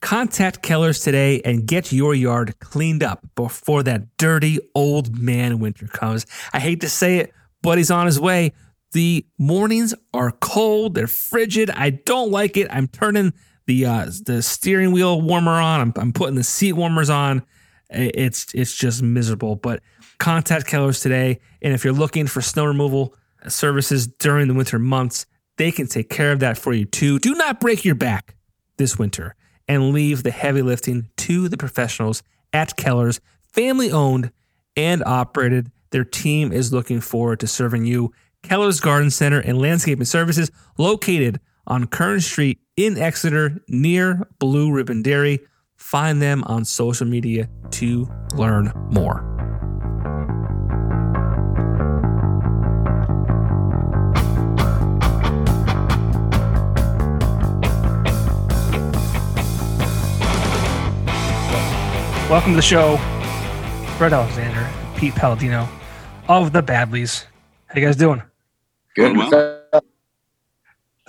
Contact Keller's today and get your yard cleaned up before that dirty old man winter comes. I hate to say it, but he's on his way. The mornings are cold, they're frigid. I don't like it. I'm turning the uh, the steering wheel warmer on. I'm, I'm putting the seat warmers on. It's it's just miserable. But contact Keller's today, and if you're looking for snow removal services during the winter months, they can take care of that for you too. Do not break your back this winter and leave the heavy lifting to the professionals at Keller's, family owned and operated. Their team is looking forward to serving you. Keller's Garden Center and Landscaping Services, located on Kern Street in Exeter near Blue Ribbon Dairy. Find them on social media to learn more. Welcome to the show, Bret Alexander, Pete Palladino of the Badlees. How you guys doing? Good. Well.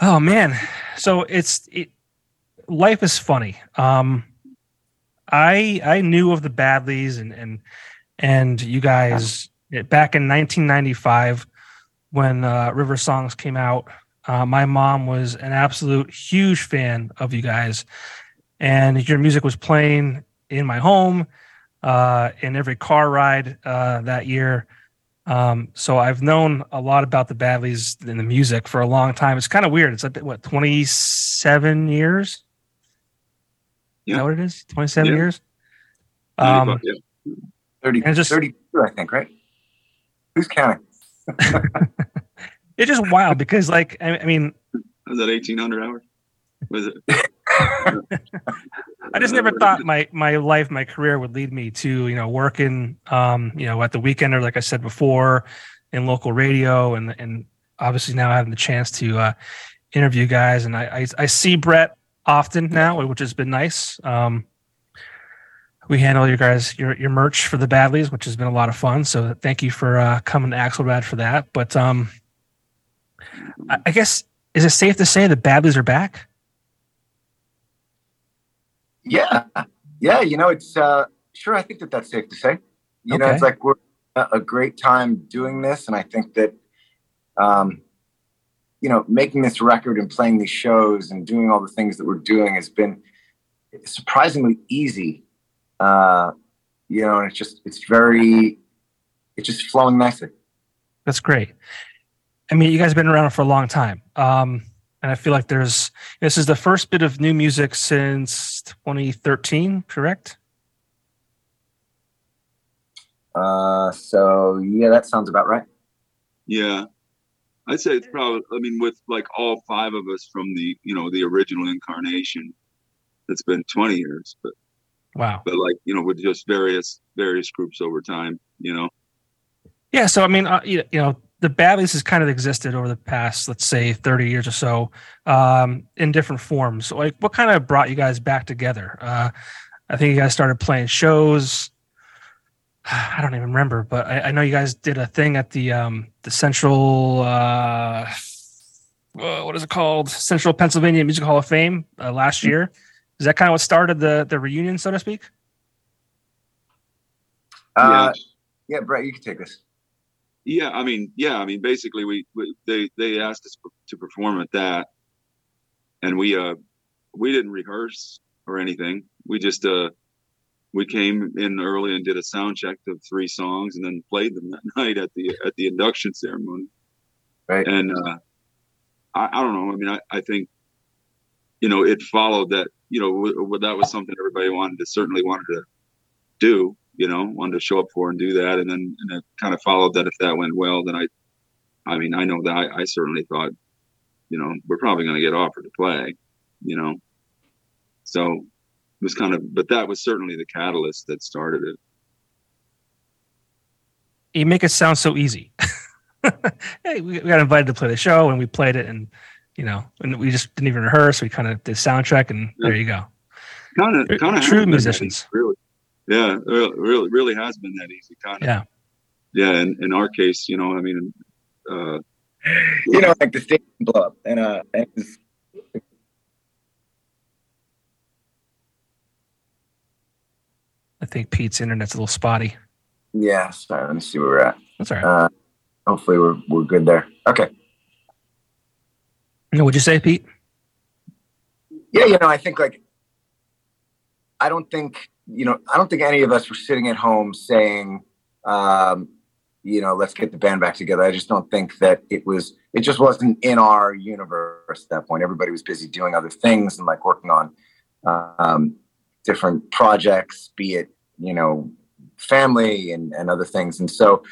Oh man, so it's it, life is funny. Um, I I knew of the Badlees and and and you guys back in 1995 when uh, River Songs came out. Uh, my mom was an absolute huge fan of you guys, and your music was playing in my home, uh, in every car ride uh, that year. Um, so I've known a lot about the Badlees and the music for a long time. It's kind of weird. It's like what twenty seven years. Yeah. Is that what it is? Twenty seven yeah. years. Um, yeah. 30, and just, 32, I think, right? Who's counting? it's just wild because, like, I, I mean, was that eighteen hundred hours? Was it? I just never thought my my life, my career would lead me to you know working, um, you know, at the weekend or like I said before, in local radio, and and obviously now having the chance to uh, interview guys, and I, I, I see Bret often now, which has been nice. Um, we handle your guys your your merch for the Badlees, which has been a lot of fun. So thank you for uh, coming to Axelrad for that. But um, I, I guess is it safe to say the Badlees are back? Yeah, yeah. You know, it's uh, sure. I think that that's safe to say. You okay. know, it's like we're a great time doing this, and I think that, um, you know, making this record and playing these shows and doing all the things that we're doing has been surprisingly easy. Uh, you know, and it's just it's very, it's just flowing nicely. That's great. I mean, you guys have been around for a long time. Um, and I feel like there's this is the first bit of new music since 2013, correct? Uh, so yeah, that sounds about right. Yeah, I'd say it's probably. I mean, with like all five of us from the you know the original incarnation, it's been 20 years, but wow. But like you know, with just various various groups over time, you know. Yeah, so I mean, uh, you, you know, the Badlees has kind of existed over the past, let's say, 30 years or so, um, in different forms. Like, what kind of brought you guys back together? Uh, I think you guys started playing shows. I don't even remember, but I, I know you guys did a thing at the um, the Central. Uh, what is it called? Central Pennsylvania Music Hall of Fame uh, last year. Is that kind of what started the the reunion, so to speak? Uh, yeah, Bret, you can take this. Yeah, I mean, yeah, I mean, basically, we, we they they asked us to perform at that, and we uh we didn't rehearse or anything. We just uh we came in early and did a sound check of three songs, and then played them that night at the at the induction ceremony. Right. And uh, I, I don't know. I mean, I, I think you know it followed that you know w- w- that was something everybody wanted to certainly wanted to do you know, wanted to show up for and do that. And then and it kind of followed that if that went well, then I, I mean, I know that I, I certainly thought, you know, we're probably going to get offered to play, you know. So it was kind of, but that was certainly the catalyst that started it. You make it sound so easy. hey, we got invited to play the show and we played it and you know, and we just didn't even rehearse. We kind of did soundtrack and yeah. there you go. Kind of, kind of true musicians. Really, yeah, really, really has been that easy. Kind of. Yeah. Yeah. In, in our case, you know, I mean, uh, you know, like the stage blow up and, uh, and I think Pete's internet's a little spotty. Yeah, sorry. Let me see where we're at. That's all right. Uh, hopefully, we're we're good there. Okay. What'd you say, Pete? Yeah, you know, I think like I don't think you know I don't think any of us were sitting at home saying, um, you know, let's get the band back together. I just don't think that it was. It just wasn't in our universe at that point. Everybody was busy doing other things and like working on um, different projects, be it you know family and, and other things. And so,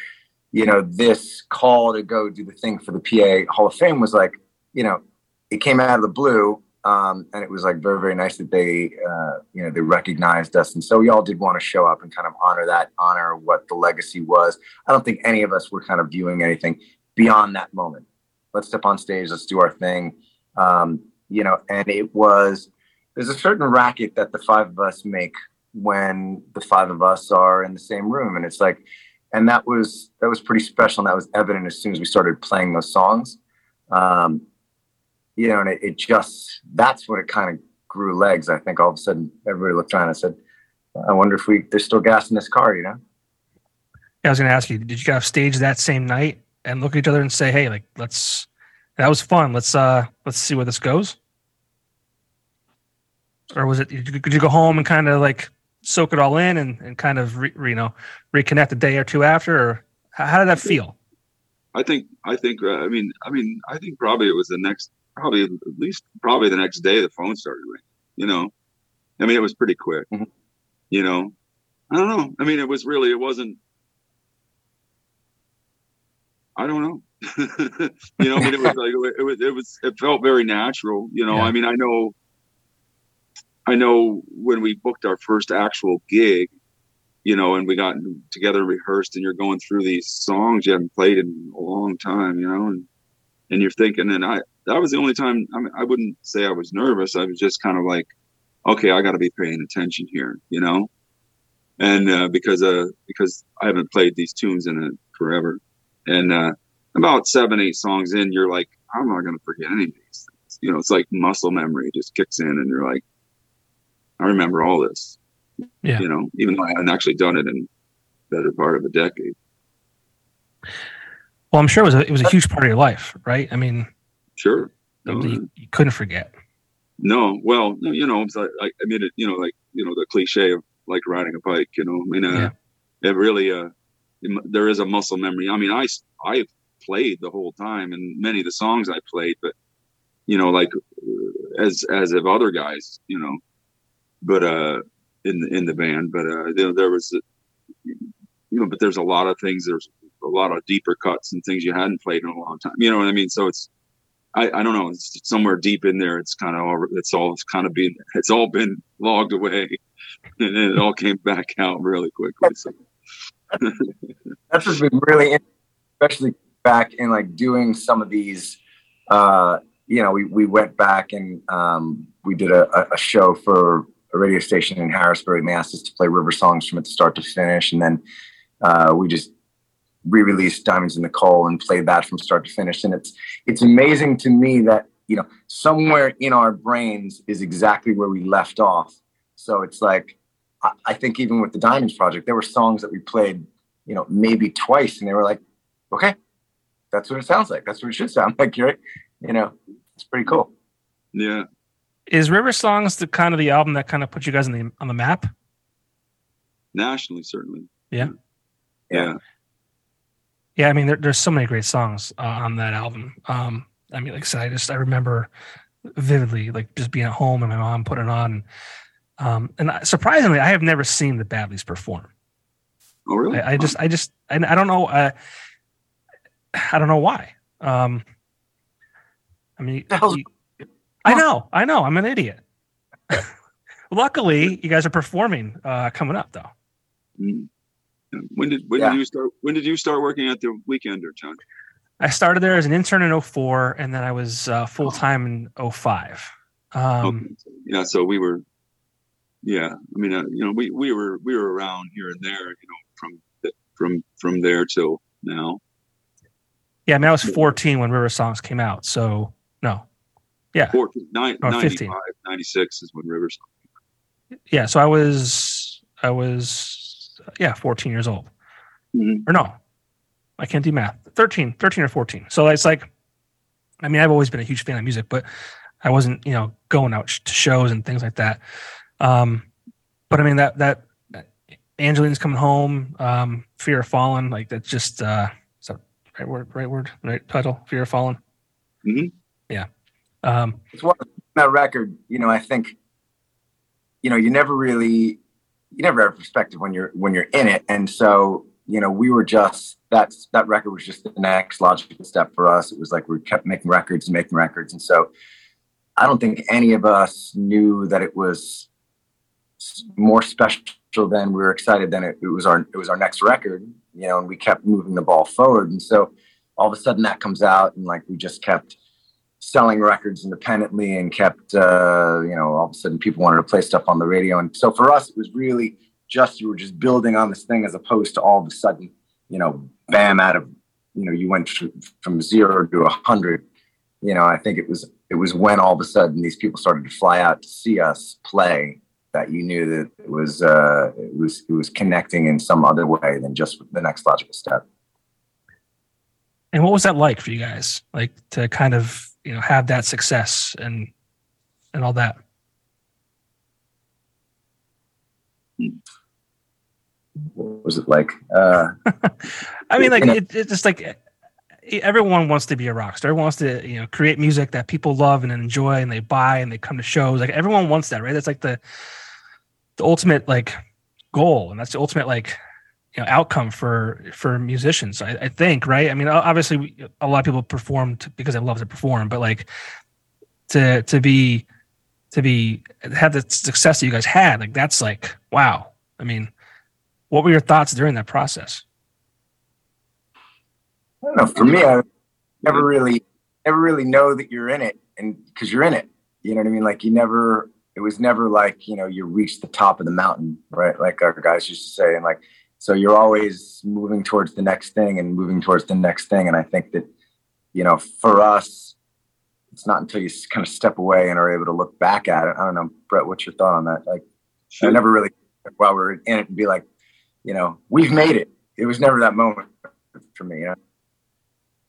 you know, this call to go do the thing for the PA Hall of Fame was like, you know, it came out of the blue. Um, and it was like very, very nice that they, uh, you know, they recognized us. And so we all did want to show up and kind of honor that, honor what the legacy was. I don't think any of us were kind of viewing anything beyond that moment. Let's step on stage, let's do our thing. Um, you know, and it was, there's a certain racket that the five of us make when the five of us are in the same room and it's like and that was that was pretty special and that was evident as soon as we started playing those songs um you know and it, it just that's what it kind of grew legs i think all of a sudden everybody looked around and said i wonder if we there's still gas in this car you know? Yeah, i was going to ask you did you guys stage that same night and look at each other and say hey like let's that was fun. Let's uh let's see where this goes? Or was it could you go home and kind of like soak it all in and, and kind of re, you know reconnect a day or two after or how, how did that feel? I think i think uh, i mean i mean i think probably it was the next probably at least probably the next day the phone started ringing you know? I mean it was pretty quick mm-hmm. you know? I don't know. I mean it was really it wasn't i don't know. You know i mean it was like it was it was it felt very natural you know? Yeah. i mean i know I know when we booked our first actual gig, you know, and we got together and rehearsed, and you're going through these songs you haven't played in a long time, you know, and and you're thinking, and I that was the only time I, mean, I wouldn't say I was nervous. I was just kind of like, okay, I got to be paying attention here, you know, and uh, because uh because I haven't played these tunes in it forever, and uh, about seven eight songs in, you're like, I'm not going to forget any of these things? You know, it's like muscle memory just kicks in, and you're like, I remember all this. Yeah. You know, even though I hadn't actually done it in better part of a decade. Well, I'm sure it was a, it was a huge part of your life, right? I mean, sure. No, you, you, couldn't forget. No, well, you know, I, I mean, it, you know, like you know, the cliche of like riding a bike. You know, I mean, uh, yeah. it really, uh, it, there is a muscle memory. I mean, I I played the whole time, and many of the songs I played, but you know, like as as of other guys, you know, but uh, in the in the band. But uh, you know, there was, you know, but there's a lot of things. There's a lot of deeper cuts and things you hadn't played in a long time. You know what I mean? So it's, I, I don't know. It's somewhere deep in there. It's kind of all. It's all. It's kind of been. It's all been logged away, and it all came back out really quickly. So. That's just been really, especially back in like doing some of these. Uh, you know, we we went back and um, we did a, a show for a radio station in Harrisburg, and they asked us to play river songs from it to start to finish. And then uh, we just re-released Diamonds in the Coal and played that from start to finish. And it's it's amazing to me that you know somewhere in our brains is exactly where we left off. So it's like I, I think even with the Diamonds project, there were songs that we played, you know, maybe twice, and they were like, okay, that's what it sounds like. That's what it should sound like, You're right? You know, it's pretty cool. Yeah, is River Songs the kind of the album that kind of put you guys on the on the map? Nationally, certainly. Yeah. Yeah. Yeah, I mean, there, there's so many great songs uh, on that album. Um, I mean, like I said, I just I remember vividly, like just being at home and my mom putting it on. Um, and surprisingly, I have never seen the Badlees perform. Oh, really? I, I just, I just, I, I don't know. Uh, I don't know why. Um, I mean, you, I know, I know, I'm an idiot. luckily, you guys are performing uh, coming up though. Mm. When did when yeah. did you start? When did you start working at the Weekender, John? I started there as an intern in 04 and then I was uh, full time in 05. Um, okay. Yeah, so we were, yeah. I mean, uh, you know, we we were we were around here and there, you know, from from from there till now. Yeah, I mean, I was 14 when River Songs came out, so no, yeah, 14, nine, oh, 95, 96 is when River Songs. Yeah, so I was I was yeah 14 years old, mm-hmm. or no, I can't do math. 13, 13 or 14. So it's like, I mean, I've always been a huge fan of music, but I wasn't, you know, going out to shows and things like that. Um, but I mean, that, that Angeline's coming home, um, Fear of Falling, like that's just, uh, is that right word, right word, right title, Fear of Falling? Mm-hmm. Yeah. Um, it's one that record, you know, I think, you know, you never really, you never have perspective when you're, when you're in it. And so, you know, we were just, that's, that record was just the next logical step for us. It was like we kept making records and making records. And so, I don't think any of us knew that it was more special than we were excited than it, it was our it was our next record, you know, and we kept moving the ball forward. And so all of a sudden that comes out and like we just kept selling records independently and kept uh, you know all of a sudden people wanted to play stuff on the radio and so for us it was really just you were just building on this thing as opposed to all of a sudden you know bam out of you know you went from zero to a hundred you know i think it was it was when all of a sudden these people started to fly out to see us play that you knew that it was uh, it was it was connecting in some other way than just the next logical step. And what was that like for you guys? Like to kind of you know have that success and and all that. What was it like? Uh, I mean, like it, it's just like everyone wants to be a rock star. Everyone wants to, you know, create music that people love and enjoy and they buy and they come to shows. Like everyone wants that, right? That's like the the ultimate like goal and that's the ultimate like you know outcome for for musicians I, I think right i mean obviously a lot of people perform because they love to perform but like to to be to be have the success that you guys had like that's like wow i mean what were your thoughts during that process I don't know. For me, I never really, never really know that you're in it, and because you're in it, you know what I mean. Like you never, it was never like you know you reach the top of the mountain, right? Like our guys used to say, and like so you're always moving towards the next thing and moving towards the next thing. And I think that you know, for us, it's not until you kind of step away and are able to look back at it. I don't know, Bret, what's your thought on that? Like, sure. I never really, while we are in it, and be like, you know, we've made it. It was never that moment for me. You know?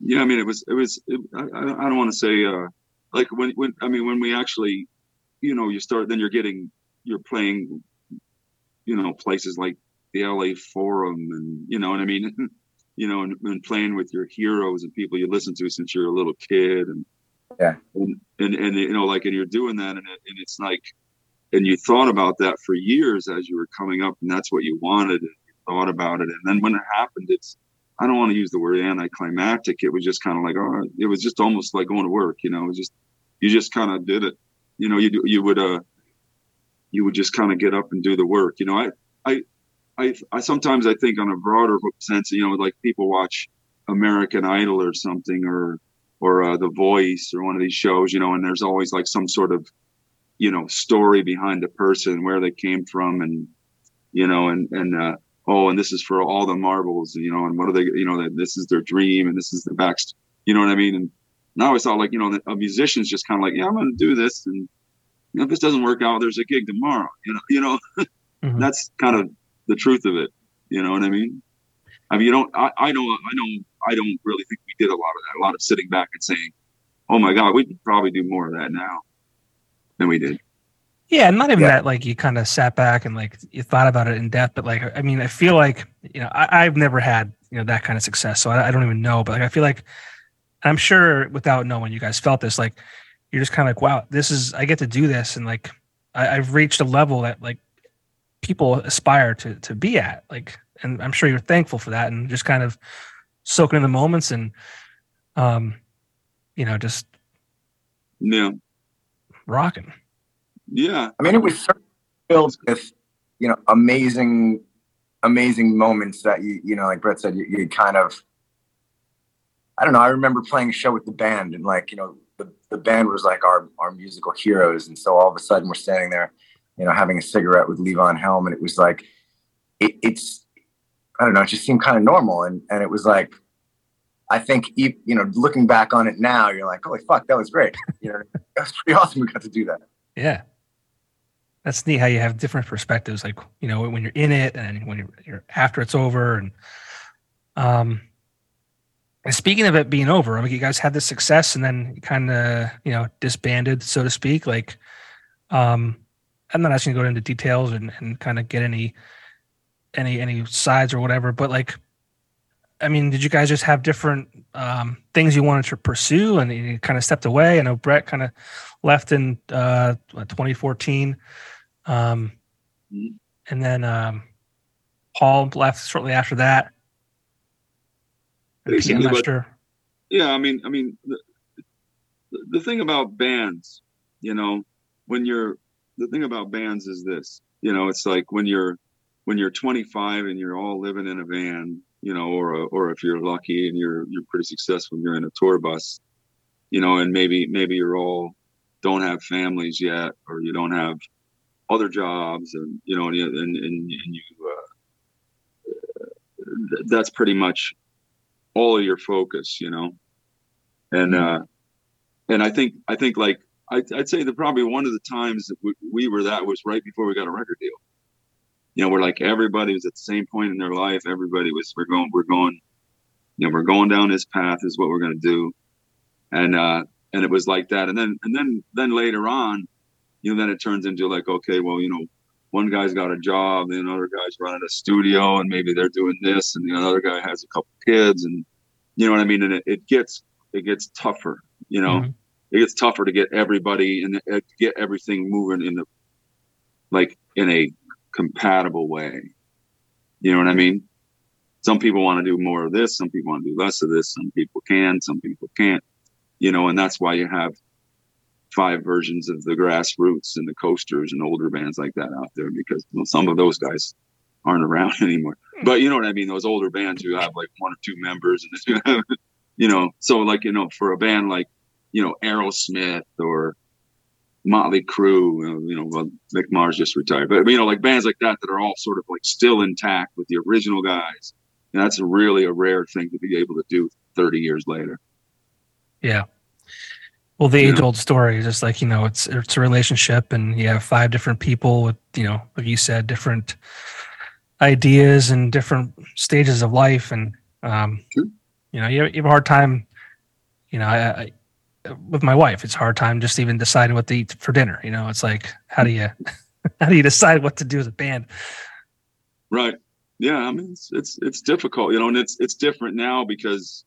yeah, I mean, it was, it was, it, I, I, don't want to say, uh, like when, when, I mean, when we actually, you know, you start, then you're getting, you're playing, you know, places like the LA Forum and, you know what I mean? you know, and, and, playing with your heroes and people you listen to since you're a little kid. And, yeah. And, and, and you know, like, and you're doing that and, it, and it's like, and you thought about that for years as you were coming up and that's what you wanted and you thought about it. And then when it happened, it's, I don't want to use the word anticlimactic. It was just kind of like, oh, it was just almost like going to work. You know, it was just you just kind of did it. You know, you you would uh you would just kind of get up and do the work. You know, I I I I sometimes I think on a broader sense, you know, like people watch American Idol or something or or uh, The Voice or one of these shows, you know, and there's always like some sort of you know story behind the person, where they came from, and you know, and and uh, oh, and this is for all the marbles, you know, and what are they, you know, that this is their dream and this is the best, you know what I mean? And now it's all like, you know, a musician's just kind of like, yeah, I'm going to do this. And, you know, if this doesn't work out, there's a gig tomorrow, you know, you know, mm-hmm. that's kind of the truth of it. You know what I mean? I mean, you don't, I, I know, I know, I don't really think we did a lot of that, a lot of sitting back and saying, oh my God, we could probably do more of that now than we did. Yeah, not even yeah. that like you kind of sat back and like you thought about it in depth, but like I mean, I feel like you know I, have never had you know that kind of success, so I, I, don't even know. But like I feel like I'm sure without knowing, you guys felt this. Like you're just kind of like, wow, this is I get to do this, and like I, I've reached a level that like people aspire to to be at. Like, and I'm sure you're thankful for that, and just kind of soaking in the moments and um, you know, just yeah, rocking. Yeah. I mean, it was filled with you know amazing amazing moments that you you know like bret said you, you kind of i don't know i remember playing a show with the band and like you know the, the band was like our our musical heroes and so all of a sudden we're standing there you know having a cigarette with levon helm and it was like it, it's i don't know it just seemed kind of normal and and it was like I think you know, looking back on it now, you're like, holy fuck, that was great. You know, that was pretty awesome. We got to do that. Yeah, that's neat how you have different perspectives. Like you know, when you're in it and when you're, you're after it's over, and um, and speaking of it being over, I mean, you guys had this success and then kind of you know disbanded, so to speak. Like, um, I'm not asking you to go into details and and kind of get any any any sides or whatever, but like I mean, did you guys just have different um, things you wanted to pursue and you kind of stepped away? I know Brett kind of left in uh, 2014. Um, mm-hmm. and then um, Paul left shortly after that. Basically, but, sure. Yeah, I mean, I mean, the, the thing about bands, you know, when you're the thing about bands is this, you know, it's like when you're when you're 25 and you're all living in a van you know, or a, or if you're lucky and you're you're pretty successful, and you're in a tour bus, you know, and maybe maybe you're all don't have families yet, or you don't have other jobs, and you know, and and, and, and you uh, that's pretty much all of your focus, you know, and mm-hmm. uh, and I think I think like I'd, I'd say that probably one of the times that we, we were that was right before we got a record deal you know, we're like everybody was at the same point in their life. Everybody was, we're going, we're going, you know, we're going down this path is what we're going to do. And, uh, and it was like that. And then, and then, then later on, you know, then it turns into like, okay, well, you know, one guy's got a job, and another guy's running a studio, and maybe they're doing this, and the other guy has a couple kids, and you know what I mean. And it, it gets it gets tougher, you know. Mm-hmm. It gets tougher to get everybody and uh, get everything moving in the like in a compatible way. You know what I mean? Some people want to do more of this, some people want to do less of this, some people can, some people can't. You know, and that's why you have five versions of the grassroots and the coasters and older bands like that out there because well, some of those guys aren't around anymore. But you know what I mean? Those older bands who have like one or two members and you know, so like, you know, for a band like, you know, Aerosmith or Motley Crue, you know, well, Mick Mars just retired, but you know, like bands like that that are all sort of like still intact with the original guys. And that's really a rare thing to be able to do 30 years later. Yeah. Well, the age old story is just like, you know, it's, it's a relationship and you have five different people with, you know, like you said, different ideas and different stages of life. And, um, sure. you know, you have, you have, a hard time, you know, I, I with my wife, it's hard time just even deciding what to eat for dinner. You know, it's like how do you how do you decide what to do as a band? Right. Yeah. I mean, it's it's it's difficult, you know, and it's it's different now because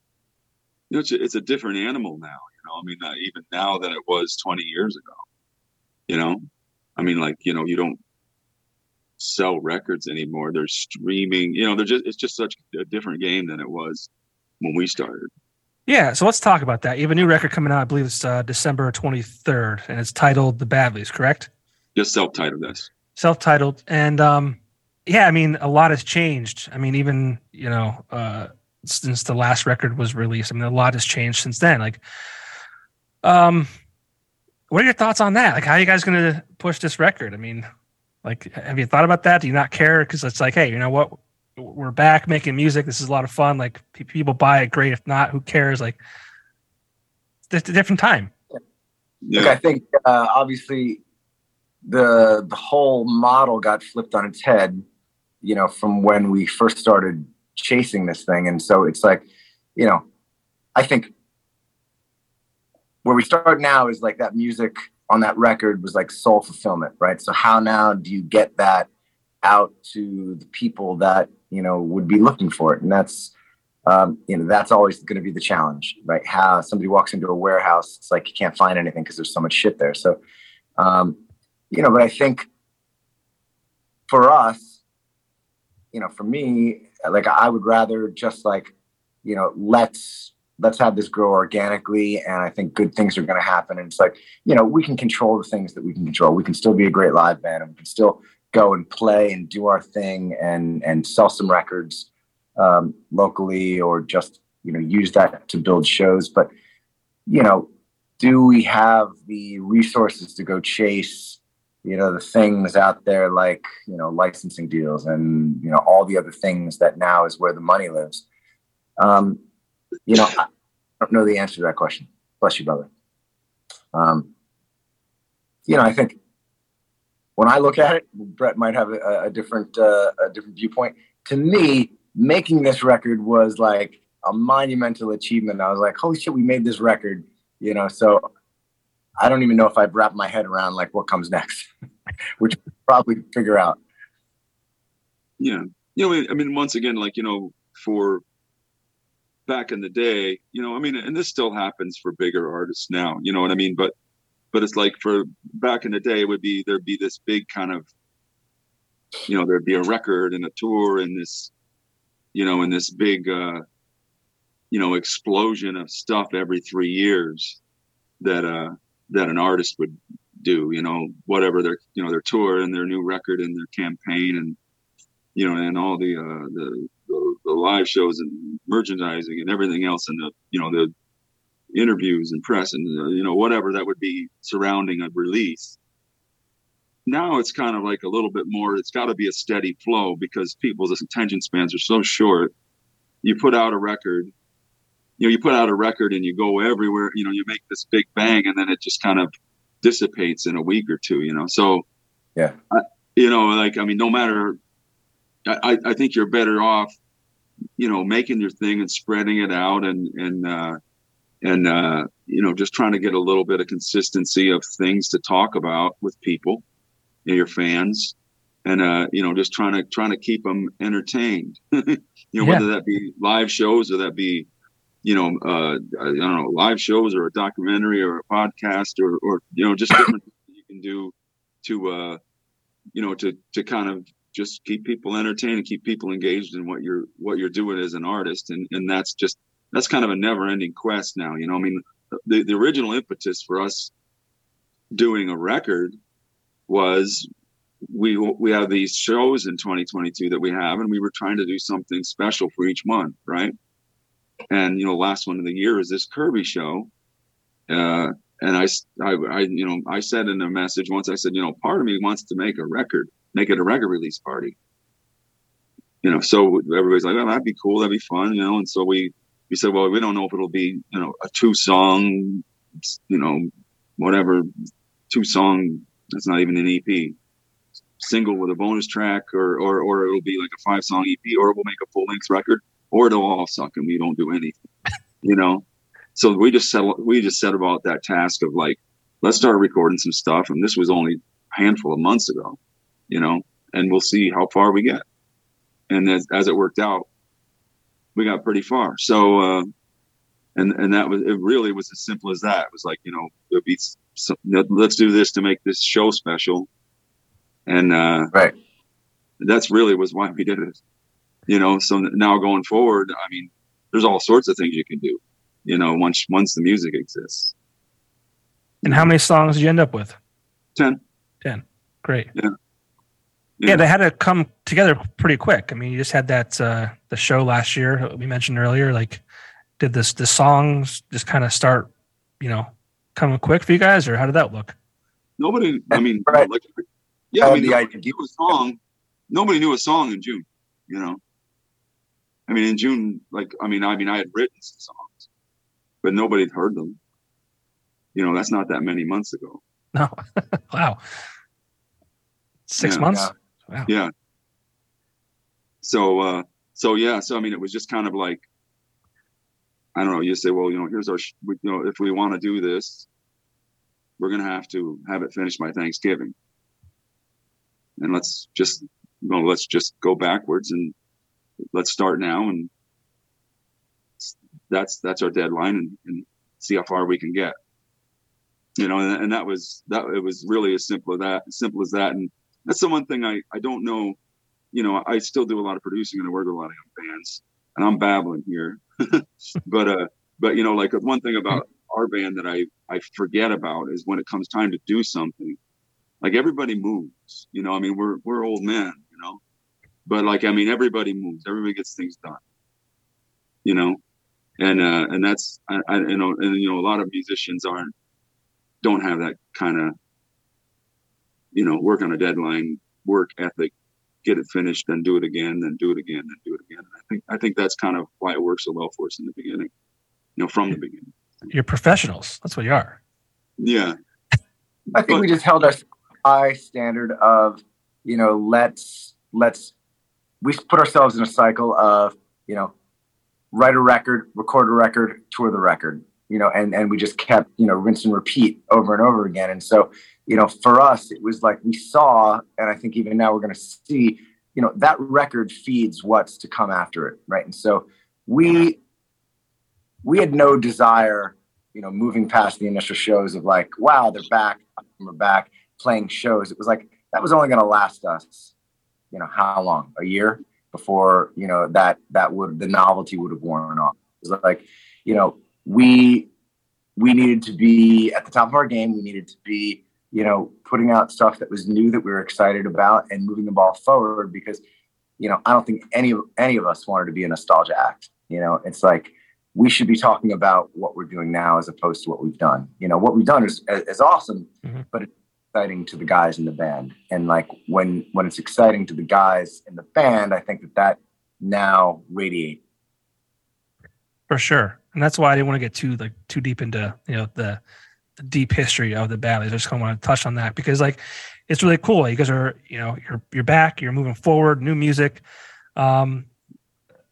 you know it's a, it's a different animal now. You know, I mean, uh, even now than it was 20 years ago. You know, I mean, like you know, you don't sell records anymore. They're streaming. You know, they're just it's just such a different game than it was when we started. Yeah, so let's talk about that. You have a new record coming out, I believe it's uh, December 23rd, and it's titled The Badlees, correct? Just self-titled, yes. Self-titled. And um, yeah, I mean, a lot has changed. I mean, even, you know, uh, since the last record was released, I mean, a lot has changed since then. Like, um, what are your thoughts on that? Like, how are you guys going to push this record? I mean, like, have you thought about that? Do you not care? Because it's like, hey, you know what? We're back making music. This is a lot of fun. Like people buy it, great. If not, who cares? Like it's a different time. Yeah. Look, I think uh, obviously the the whole model got flipped on its head. You know, from when we first started chasing this thing, and so it's like, you know, I think where we start now is like that music on that record was like soul fulfillment, right? So how now do you get that out to the people that you know would be looking for it. And that's um, you know that's always going to be the challenge right? How somebody walks into a warehouse it's like you can't find anything because there's so much shit there. So um, you know but i think for us you know for me like i would rather just like you know let's let's have this grow organically and i think good things are going to happen. And it's like you know we can control the things that we can control. We can still be a great live band and we can still go and play and do our thing and and sell some records um, locally or just you know use that to build shows but you know do we have the resources to go chase you know the things out there like you know licensing deals and you know all the other things that now is where the money lives um, you know, I don't know the answer to that question. Bless you, brother. Um, you know, I think when I look at it, Bret might have a, a different uh, a different viewpoint. To me, making this record was like a monumental achievement. I was like, holy shit, we made this record. You know, so I don't even know if I'd wrap my head around like what comes next, which probably figure out. Yeah, you know, I mean, once again, like you know, for back in the day, you know, I mean, and this still happens for bigger artists now, you know what I mean? But, but it's like for back in the day, it would be, there'd be this big kind of, you know, there'd be a record and a tour and this, you know, and this big, uh, you know, explosion of stuff every three years that, uh, that an artist would do, you know, whatever their, you know, their tour and their new record and their campaign and, you know, and all the, uh, the, the, the live shows and merchandising and everything else and the you know the interviews and press and uh, you know whatever that would be surrounding a release. Now it's kind of like a little bit more it's got to be a steady flow because people's attention spans are so short. You put out a record you know you put out a record and you go everywhere you know you make this big bang and then it just kind of dissipates in a week or two you know? So yeah. I, you know like i mean no matter I, I think you're better off, you know, making your thing and spreading it out and and uh, and uh, you know just trying to get a little bit of consistency of things to talk about with people, and your fans, and uh, you know just trying to trying to keep them entertained. you know, yeah. whether that be live shows or that be you know, uh, I don't know, live shows or a documentary or a podcast or, or you know, just different you can do to, uh, you know, to to kind of just keep people entertained and keep people engaged in what you're what you're doing as an artist and and that's just that's kind of a never ending quest now you know i mean the, the original impetus for us doing a record was we we have these shows in 2022 that we have and we were trying to do something special for each month right and you know last one of the year is this kirby show uh, and I, I, I, you know, I said in a message once, I said, you know, part of me wants to make a record make it a record release party. You know, so everybody's like, "Well, that'd be cool. That'd be fun." You know, and so we we said, "Well, we don't know if it'll be you know a two song, you know, whatever, two song. That's not even an EP." single with a bonus track or, or or it'll be like a five song EP or we'll make a full length record or it'll all suck and we don't do anything you know so we just settled we just set about that task of like let's start recording some stuff and this was only a handful of months ago you know, and we'll see how far we get. And as, as it worked out, we got pretty far. So, uh, and and that was it. Really was as simple as that. It was like you know, it be, let's do this to make this show special, and uh, right. That's really was why we did it. You know, so now going forward, I mean, there's all sorts of things you can do. You know, once once the music exists. And how many songs did you end up with? Ten. Ten. Great. Yeah. Yeah, they had to come together pretty quick. I mean, you just had that uh, the show last year we mentioned earlier. Like, did this the songs just kind of start, you know, coming quick for you guys, or how did that look? Nobody. I mean, right. like, yeah, I mean, the idea a song. Nobody knew a song in June. You know, I mean, in June, like, I mean, I mean, I had written some songs, but nobody had heard them. You know, that's not that many months ago. No, wow, six yeah. months. Yeah. Wow. Yeah. So, uh, so yeah, so I mean, it was just kind of like, I don't know. You say, well, you know, here's our, you know, if we want to do this, we're gonna have to have it finished by Thanksgiving, and let's just, you know, let's just go backwards and let's start now, and that's that's our deadline, and, and see how far we can get. You know, and, and that was that. It was really as simple as that, simple as that, and that's the one thing I, I don't know. You know, I still do a lot of producing and I work with a lot of young bands, and I'm babbling here. but uh, but you know, like one thing about our band that I I forget about is when it comes time to do something, like everybody moves. You know, I mean, we're we're old men, you know, but like I mean, everybody moves. Everybody gets things done. You know, and uh, and that's I, I you know and you know a lot of musicians aren't don't have that kind of you know work on a deadline work ethic get it finished then do it again then do it again then do it again. I think i think that's kind of why it works so well for us in the beginning you know from the beginning. You're professionals. That's what you are. Yeah. I think but, we just held our high standard of you know let's let's we put ourselves in a cycle of you know write a record, record a record, tour the record, you know, and, and we just kept, you know, rinse and repeat over and over again. And so, you know, for us, it was like we saw, and I think even now we're going to see, you know, that record feeds what's to come after it. Right. And so we, we had no desire, you know, moving past the initial shows of like, wow, they're back, we're back playing shows. It was like, that was only going to last us, you know, how long? A year? before you know that that would the novelty would have worn off. It was like, you know, we we needed to be at the top of our game. We needed to be, you know, putting out stuff that was new that we were excited about and moving the ball forward because, you know, I don't think any of any of us wanted to be a nostalgia act. You know, it's like we should be talking about what we're doing now as opposed to what we've done. You know, what we've done is is awesome, mm-hmm. but it's exciting to the guys in the band and like when when it's exciting to the guys in the band i think that that now radiate for sure and that's why i didn't want to get too like too deep into you know the, the deep history of the band i just kind of want to touch on that because like it's really cool. You guys are you know you're you're back you're moving forward new music. Um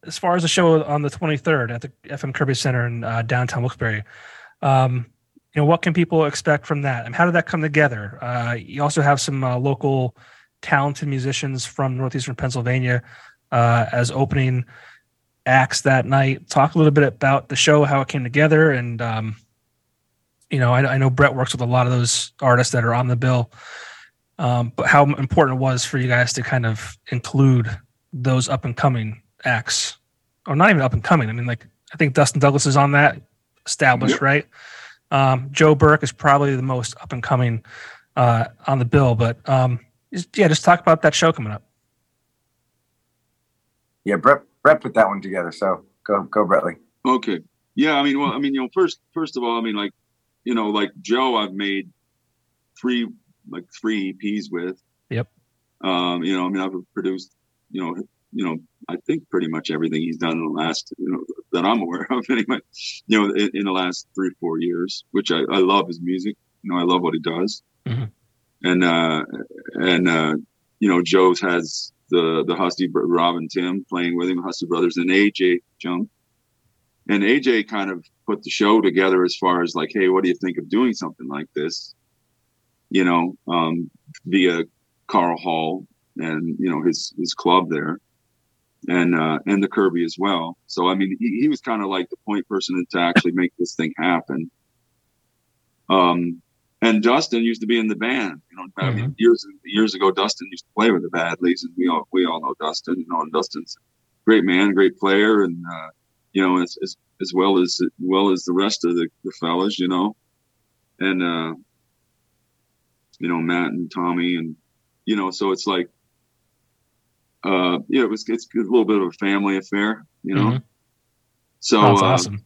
as far as the show on the 23rd at the fm kirby center in uh, downtown wilkes-barre um you know what can people expect from that? And how did that come together? Uh, you also have some uh, local talented musicians from northeastern pennsylvania uh, as opening acts that night talk a little bit about the show how it came together and um, you know I, I, know bret works with a lot of those artists that are on the bill um, but how important it was for you guys to kind of include those up and coming acts or not even up and coming i mean like i think dustin douglas is on that established yep. right um, Joe Burke is probably the most up and coming uh, on the bill, but um, yeah, just talk about that show coming up. Yeah, Bret Bret put that one together. So go go Brettley. Okay. Yeah, I mean, well, I mean, you know, first first of all, I mean, like, you know, like Joe, I've made three like three EPs with. Yep. Um, you know, I mean, I've produced, you know, you know, I think pretty much everything he's done in the last, you know, that I'm aware of anyway, you know, in, in the last three, four years, which I, I, love his music. You know, I love what he does. Mm-hmm. And, uh, and, uh, you know, Joe's has the, the Husty, Rob and Tim playing with him, Husty Brothers and AJ Jump. And AJ kind of put the show together as far as like, hey, what do you think of doing something like this? You know, um, via Karl Hall and, you know, his, his club there and uh, and the Kirby as well. So I mean, he, he was kind of like the point person to actually make this thing happen. Um, and Dustin used to be in the band. You know, mm-hmm. I mean, mm-hmm. years years ago, Dustin used to play with the Badlees, and we all we all know Dustin. You know, and Dustin's a great man, great player, and uh, you know, as, as as well as well as the rest of the, the fellas, you know, and uh, you know Matt and Tommy, and you know, so it's like uh, yeah, it was it's a little bit of a family affair, you know. Mm-hmm. So that's uh, awesome.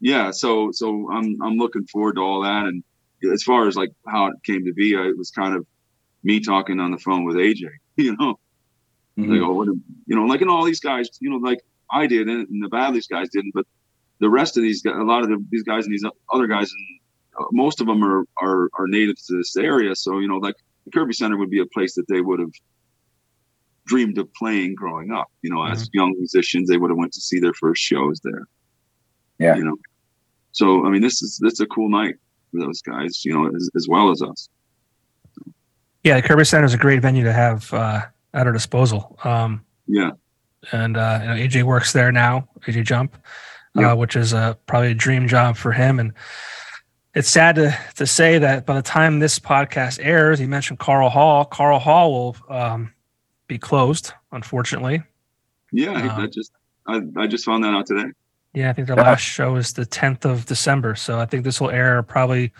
Yeah, so so I'm I'm looking forward to all that, and as far as like how it came to be, I, it was kind of me talking on the phone with AJ, you know. Mm-hmm. Like, oh, what, you know, like and all these guys, you know, like I did, and the bad these guys didn't, but the rest of these guys, a lot of the, these guys and these other guys, and uh, most of them are, are are native to this area. So you know, like the Kirby Center would be a place that they would have dreamed of playing growing up. You know, mm-hmm. as young musicians, they would have went to see their first shows there. Yeah. You know, so I mean, this is this is a cool night for those guys. You know, as, as well as us. Yeah, the Kirby Center is a great venue to have uh, at our disposal. Um, yeah. And uh, you know, AJ works there now, AJ Jump, uh, which is uh, probably a dream job for him. And it's sad to, to say that by the time this podcast airs, he mentioned Karl Hall. Karl Hall will um, be closed, unfortunately. Yeah, um, I just I, I just found that out today. Yeah, I think their yeah. last show is the 10th of December. So I think this will air probably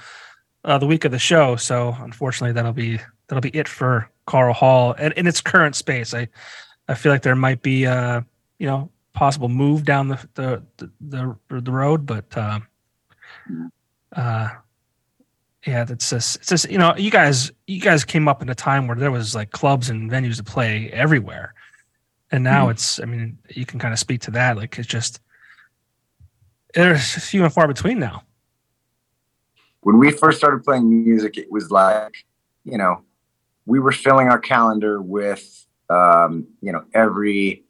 uh, the week of the show. So unfortunately, that'll be that'll be it for Karl Hall and in its current space. I I feel like there might be uh you know possible move down the the the, the road, but uh, uh yeah, that's just it's just you know you guys you guys came up in a time where there was like clubs and venues to play everywhere, and now mm-hmm. it's I mean you can kind of speak to that like it's just there's few and far between now. When we first started playing music, it was like you know we were filling our calendar with um, you know every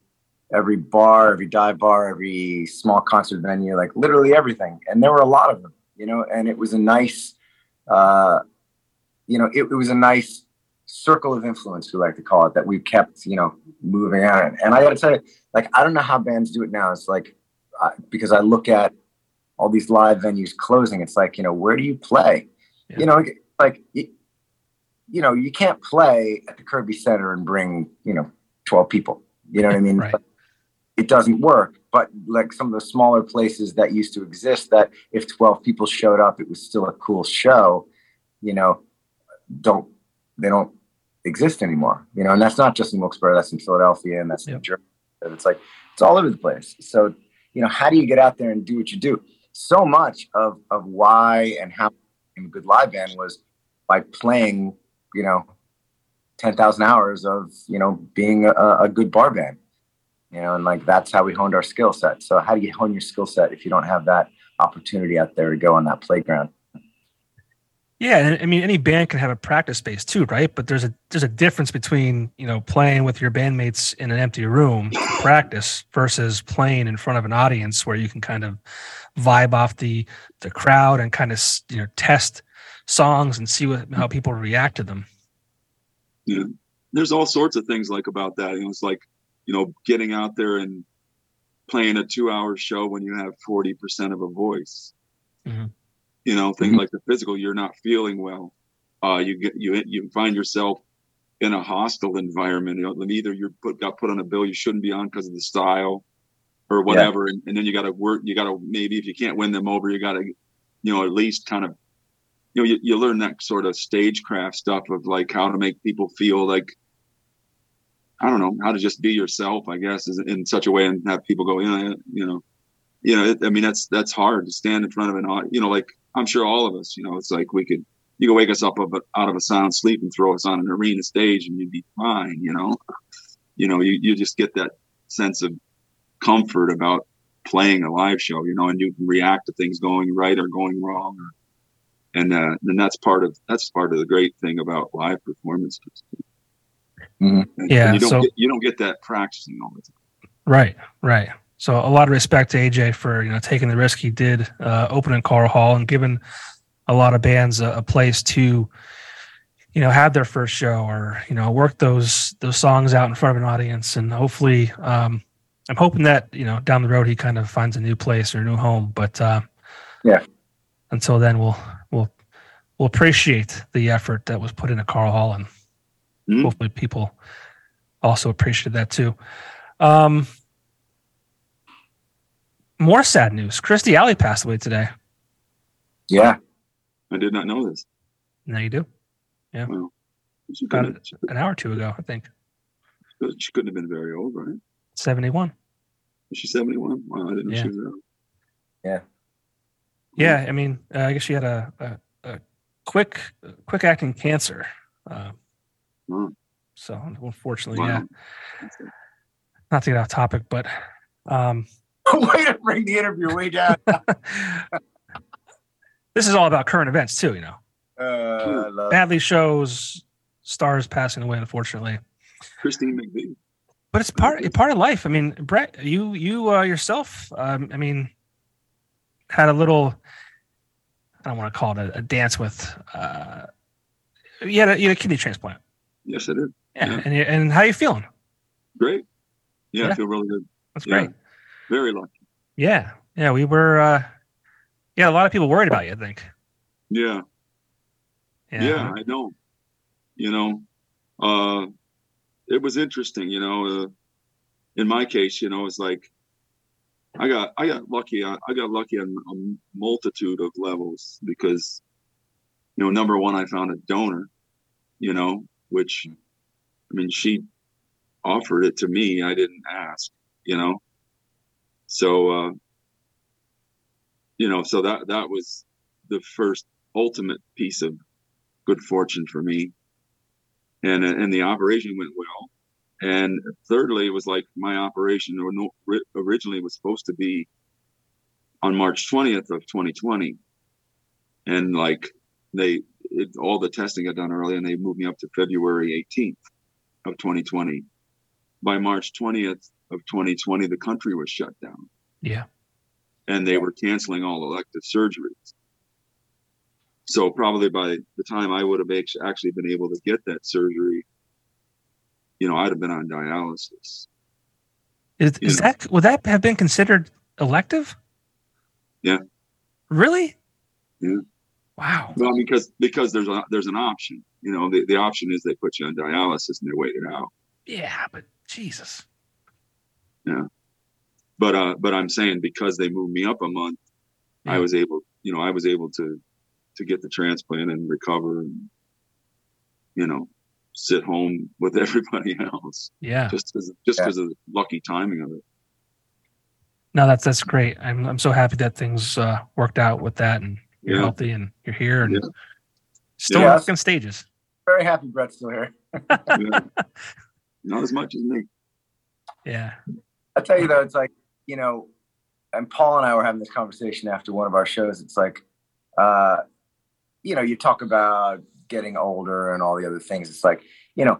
every bar, every dive bar, every small concert venue, like literally everything, and there were a lot of them, you know, and it was a nice uh, you know, it, it, was a nice circle of influence, we like to call it, that we kept, you know, moving on. And I got to tell you, like, I don't know how bands do it now. It's like, because I look at all these live venues closing, it's like, you know, where do you play? Yeah. You know, like, you, you know, you can't play at the Kirby Center and bring, you know, 12 people. You know what I mean? Right. It doesn't work. But like some of the smaller places that used to exist, that if 12 people showed up, it was still a cool show, you know, don't, they don't exist anymore, you know, and that's not just in Wilkes-Barre, that's in Philadelphia and that's yep. in Germany. It's like, it's all over the place. So, you know, how do you get out there and do what you do? So much of, of why and how a good live band was by playing, you know, 10,000 hours of, you know, being a, a good bar band you know, and like that's how we honed our skill set. So how do you hone your skill set if you don't have that opportunity out there to go on that playground? Yeah, and I mean any band can have a practice space too, right? But there's a there's a difference between you know playing with your bandmates in an empty room practice versus playing in front of an audience where you can kind of vibe off the the crowd and kind of you know test songs and see what how people react to them. Yeah, there's all sorts of things like about that. You know, it's like you know, getting out there and playing a two hour show when you have 40% of a voice. Mm-hmm. You know, things mm-hmm. like the physical, you're not feeling well. Uh, you get, you, you find yourself in a hostile environment. You know, either you're put, got put on a bill you shouldn't be on because of the style or whatever. Yeah. And, and then you got to work, you got to, maybe if you can't win them over, you got to, you know, at least kind of, you know, you, you learn that sort of stagecraft stuff of like how to make people feel like, I don't know how to just be yourself, I guess, is in such a way and have people go, yeah, you know, you know, it, I mean, that's, that's hard to stand in front of an audience, you know, like I'm sure all of us, you know, it's like we could, you could wake us up of, out of a sound sleep and throw us on an arena stage and you'd be fine, you know, you know, you, you just get that sense of comfort about playing a live show, you know, and you can react to things going right or going wrong. Or, and, uh, and that's part of, that's part of the great thing about live performances. Mm-hmm. Yeah, you don't so, get, you don't get that practicing all the time. Right, right. So a lot of respect to AJ for you know taking the risk he did, uh, opening Karl Hall and giving a lot of bands a, a, place to, you know, have their first show or you know work those those songs out in front of an audience, and hopefully, um, I'm hoping that you know down the road he kind of finds a new place or a new home. But uh, yeah, until then, we'll we'll we'll appreciate the effort that was put into Karl Hall and mm-hmm. hopefully people also appreciated that too. Um, more sad news. Kirstie Alley passed away today. Yeah. I did not know this. Now you do. Yeah. Well, About an hour or two ago, I think. She couldn't have been very old, right? 71. Was she 71? Wow, I didn't know yeah. she was that Yeah. Yeah, I mean, uh, I guess she had a, a, a quick, quick acting cancer. Uh, so unfortunately, wow. yeah. Not to get off topic, but um, way to bring the interview way down. this is all about current events too, you know. Uh, Badly shows stars passing away, unfortunately. Christine McVie. But it's part part of life. I mean, Bret, you you uh, yourself, um, I mean, had a little. I don't want to call it a, a dance with. Uh, you had a, you had a kidney transplant. Yes, I did. Yeah, yeah. and and how you feeling? Great. Yeah, yeah, I feel really good. That's yeah. great. Very lucky. Yeah, yeah, we were. uh Yeah, a lot of people worried about you. I think. Yeah. Yeah, yeah I know. You know, uh it was interesting. You know, uh, in my case, you know, it's like I got I got lucky. I, I got lucky on a multitude of levels because, you know, number one, I found a donor, you know, which, I mean, she offered it to me. I didn't ask, you know. So, uh, you know, so that that was the first ultimate piece of good fortune for me, and and the operation went well. And thirdly, it was like my operation originally was supposed to be on March 20th of 2020, and like they it, all the testing got done early, and they moved me up to February 18th of 2020. By March 20th of 2020, the country was shut down. Yeah, and they were canceling all elective surgeries. So probably by the time I would have actually been able to get that surgery, you know, I'd have been on dialysis. Is, is that would that have been considered elective? Yeah. Really? Yeah. Wow. Well, because because there's a there's an option. You know, the, the option is they put you on dialysis and they wait it out. Yeah, but Jesus. Yeah. But uh but I'm saying because they moved me up a month, yeah. I was able, you know, I was able to to get the transplant and recover and you know, sit home with everybody else. Yeah. Just because just because yeah. of the lucky timing of it. No, that's that's great. I'm I'm so happy that things uh, worked out with that, and you're yeah. healthy, and you're here, and yeah. still yeah. working stages. Very happy Bret's still here. Not as much as me. Yeah. I tell you though, it's like you know, and Paul and I were having this conversation after one of our shows. It's like, uh, you know, you talk about getting older and all the other things. It's like, you know,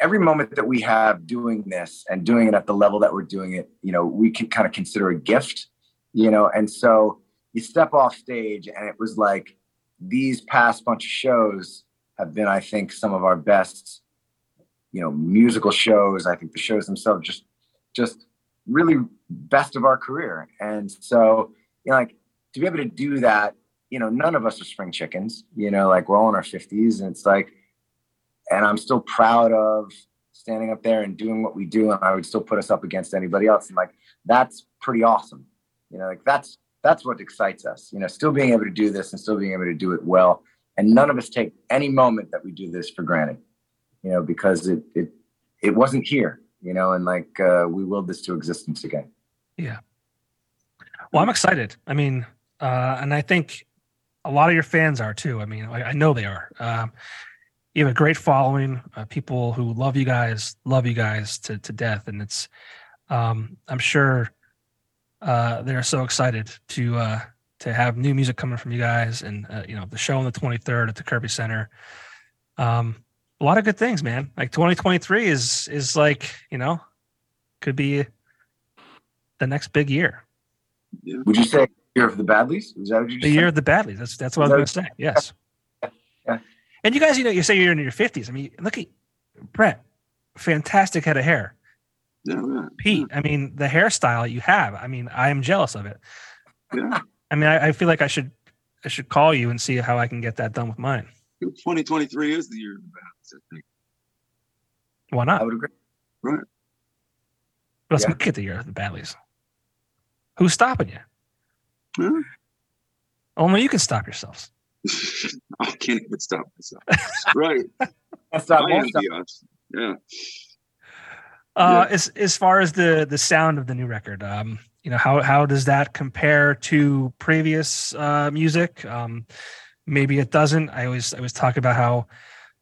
every moment that we have doing this and doing it at the level that we're doing it, you know, we can kind of consider a gift, you know, and so you step off stage and it was like these past bunch of shows have been, I think, some of our best, you know, musical shows. I think the shows themselves just, just really best of our career. And so, you know, like to be able to do that you know, none of us are spring chickens, you know, like we're all in our 50s and it's like, and I'm still proud of standing up there and doing what we do. And I would still put us up against anybody else. And like, that's pretty awesome. You know, like that's, that's what excites us, you know, still being able to do this and still being able to do it well. And none of us take any moment that we do this for granted, you know, because it, it, it wasn't here, you know, and like, uh, we willed this to existence again. Yeah. Well, I'm excited. I mean, uh, and I think a lot of your fans are too. I mean, I, I know they are. Um, you have a great following. Uh, people who love you guys, love you guys to to death, and it's. Um, I'm sure uh, they're so excited to uh, to have new music coming from you guys, and uh, you know the show on the 23rd at the Kirby Center. Um, a lot of good things, man. Like 2023 is is like you know could be the next big year. Would you say year of the Badlees? Is that what you say? The year of the Badlees. That's that's what I was going to say. Yes. Yeah. And you guys, you know, you say you're in your fifties. I mean, look at Bret, fantastic head of hair. Yeah, yeah, Pete, I mean, the hairstyle you have. I mean, I am jealous of it. Yeah. I mean, I, I feel like I should I should call you and see how I can get that done with mine. 2023 is the year of the Badlees, I think. Why not? I would agree. Right. Let's yeah. make it the year of the Badlees. Who's stopping you? Oh, no, you can stop yourselves. I can't even stop myself. right. stop, Yeah. Uh, yeah. as as far as the the sound of the new record, um, you know how how does that compare to previous uh, music? Um, maybe it doesn't. I always I always talk about how,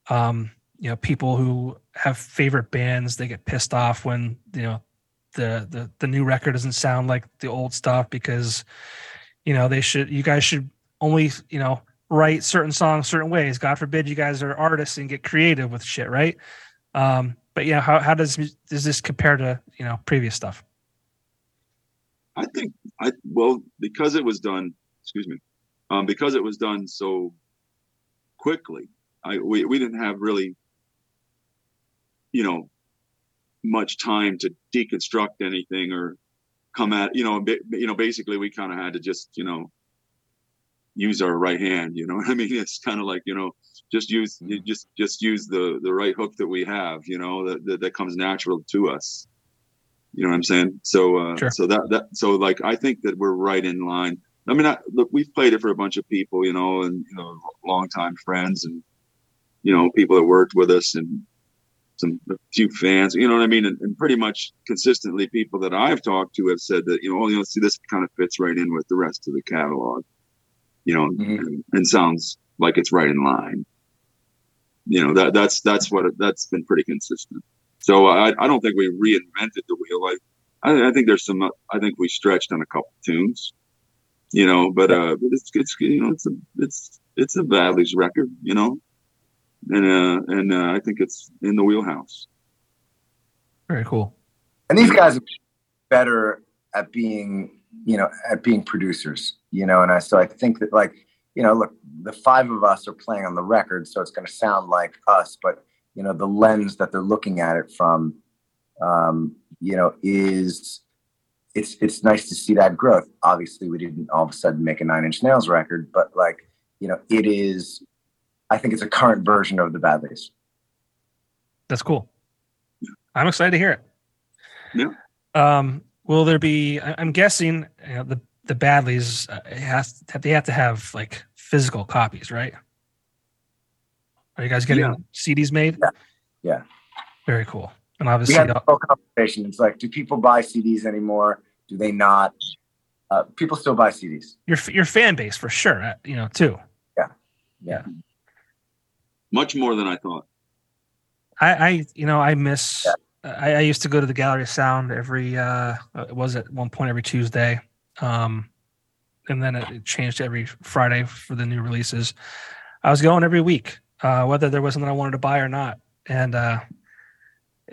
um, you know, people who have favorite bands they get pissed off when you know the the the new record doesn't sound like the old stuff because you know they should you guys should only you know write certain songs certain ways. God forbid you guys are artists and get creative with shit right? Um but yeah how, how does does this compare to you know previous stuff? I think i well because it was done excuse me um because it was done so quickly i we, we didn't have really you know much time to deconstruct anything or come at you know you know basically we kind of had to just you know use our right hand you know i mean it's kind of like you know just use mm-hmm. just just use the the right hook that we have you know that, that, that comes natural to us You know what I'm saying? So, uh, sure. so that that so like I think that we're right in line. I mean, I, look, we've played it for a bunch of people, you know, and you know, longtime friends, and you know, people that worked with us, and some a few fans. You know what I mean? And, and pretty much consistently, people that I've talked to have said that you know, oh, you know, see, this kind of fits right in with the rest of the catalog. You know, mm-hmm. and, and sounds like it's right in line. You know that that's that's what that's been pretty consistent. So I, I don't think we reinvented the wheel. I, I, I think there's some. I think we stretched on a couple tunes, you know. But uh, but it's it's you know it's a it's it's a Badlees record, you know, and uh and uh, I think it's in the wheelhouse. Very cool. And these guys are better at being you know at being producers, you know. And I so I think that like you know look the five of us are playing on the record, so it's going to sound like us, but you know the lens that they're looking at it from um, you know is it's it's nice to see that growth obviously we didn't all of a sudden make a nine inch nails record but like you know it is i think it's a current version of the badlees that's cool i'm excited to hear it yeah um will there be i'm guessing you know, the the badlees uh, has they have to have like physical copies right are you guys getting yeah. CDs made? Yeah. yeah. Very cool. And obviously, we had the whole conversation. It's like, do people buy CDs anymore? Do they not? Uh, people still buy CDs. Your your fan base for sure. Uh, you know, too. Yeah. Yeah. Much more than I thought. I, I you know, I miss. Yeah. I, I, used to go to the Gallery of Sound every. uh It was at one point every Tuesday. Um, and then it changed every Friday for the new releases. I was going every week uh, whether there was something I wanted to buy or not. And uh,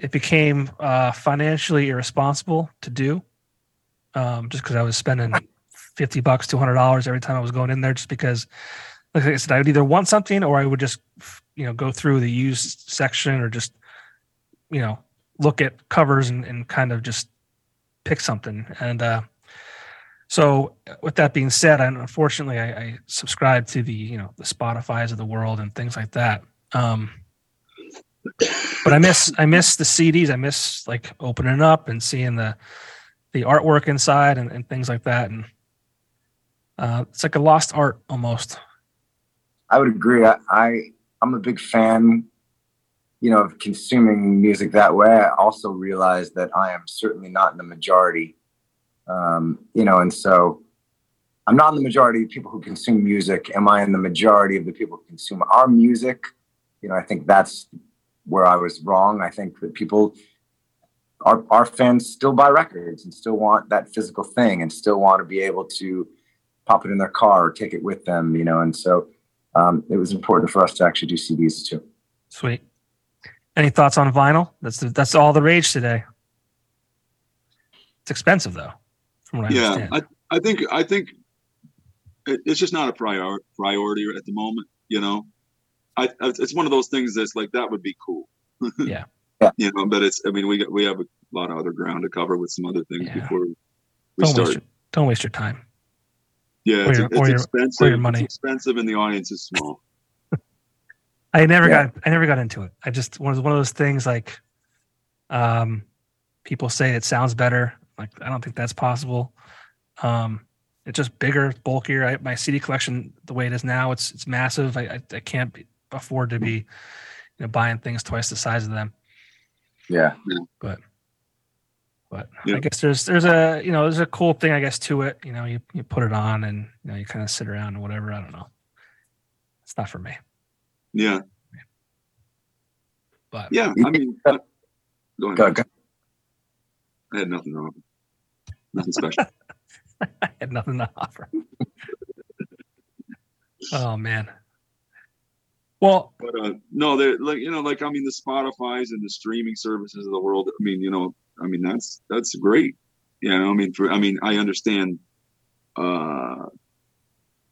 it became uh, financially irresponsible to do um, just because I was spending 50 bucks, $200 every time I was going in there just because, like I said, I would either want something or I would just, you know, go through the used section or just, you know, look at covers and, and kind of just pick something. And uh, so, with that being said, and unfortunately, I, I, subscribe to the you know the Spotify's of the world and things like that. Um, but I miss I miss the CDs. I miss like opening up and seeing the the artwork inside and, and things like that. And uh, it's like a lost art almost. I would agree. I, I I'm a big fan, you know, of consuming music that way. I also realize that I am certainly not in the majority um, you know, and so I'm not in the majority of people who consume music. Am I in the majority of the people who consume our music? You know, I think that's where I was wrong. I think that people, our, our fans still buy records and still want that physical thing and still want to be able to pop it in their car or take it with them, you know, and so um, it was important for us to actually do CDs too. Sweet. Any thoughts on vinyl? That's the, that's all the rage today. It's expensive though from what I yeah, understand. I, I think I think it's just not a prior, priority at the moment. You know, I, I, it's one of those things that's like that would be cool. yeah. You know, but it's I mean we got we have a lot of other ground to cover with some other things yeah. before we don't start. Waste your, don't waste your time. Yeah, it's, your, it's expensive. Your money. It's expensive, and the audience is small. I never yeah. got I never got into it. I just was one of those things like um people say it sounds better. Like I don't think that's possible. Um, it's just bigger, bulkier. I, my CD collection, the way it is now, it's it's massive. I I, I can't be, afford to be, you know, buying things twice the size of them. Yeah, but but yeah. I guess there's there's a you know there's a cool thing I guess to it. You know, you you put it on and you know you kind of sit around and whatever. I don't know. It's not for me. Yeah. But yeah, I mean, uh, go ahead. Go, go. I had nothing wrong. Nothing special. I had nothing to offer. oh man. Well, but uh, no, they're like you know, like I mean, the Spotify's and the streaming services of the world. I mean, you know, I mean that's that's great. You know, I mean, for I mean, I understand uh,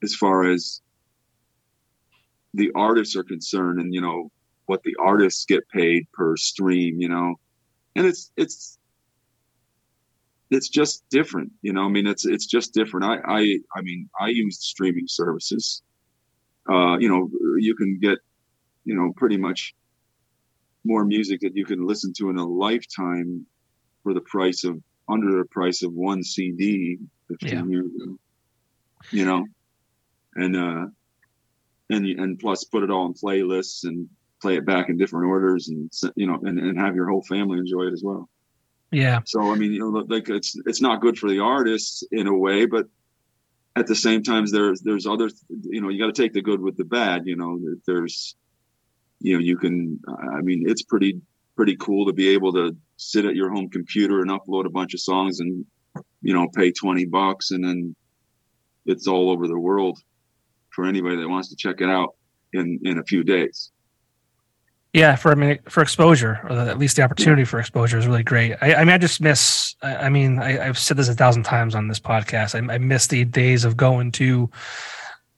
as far as the artists are concerned, and you know what the artists get paid per stream. You know, and it's it's it's just different you know i mean it's it's just different i i i mean i use streaming services uh you know you can get you know pretty much more music that you can listen to in a lifetime for the price of under the price of one CD 15 yeah. years ago. You know, and uh, and and plus put it all in playlists and play it back in different orders and you know and, and have your whole family enjoy it as well. Yeah. So I mean, you know, like it's it's not good for the artists in a way, but at the same time, there's there's other you know you got to take the good with the bad. You know, there's you know you can I mean it's pretty pretty cool to be able to sit at your home computer and upload a bunch of songs and you know pay 20 bucks and then it's all over the world for anybody that wants to check it out in in a few days yeah for i mean for exposure or at least the opportunity for exposure is really great. I, I mean i just miss i, I mean I, have said this a thousand times on this podcast. I, I miss the days of going to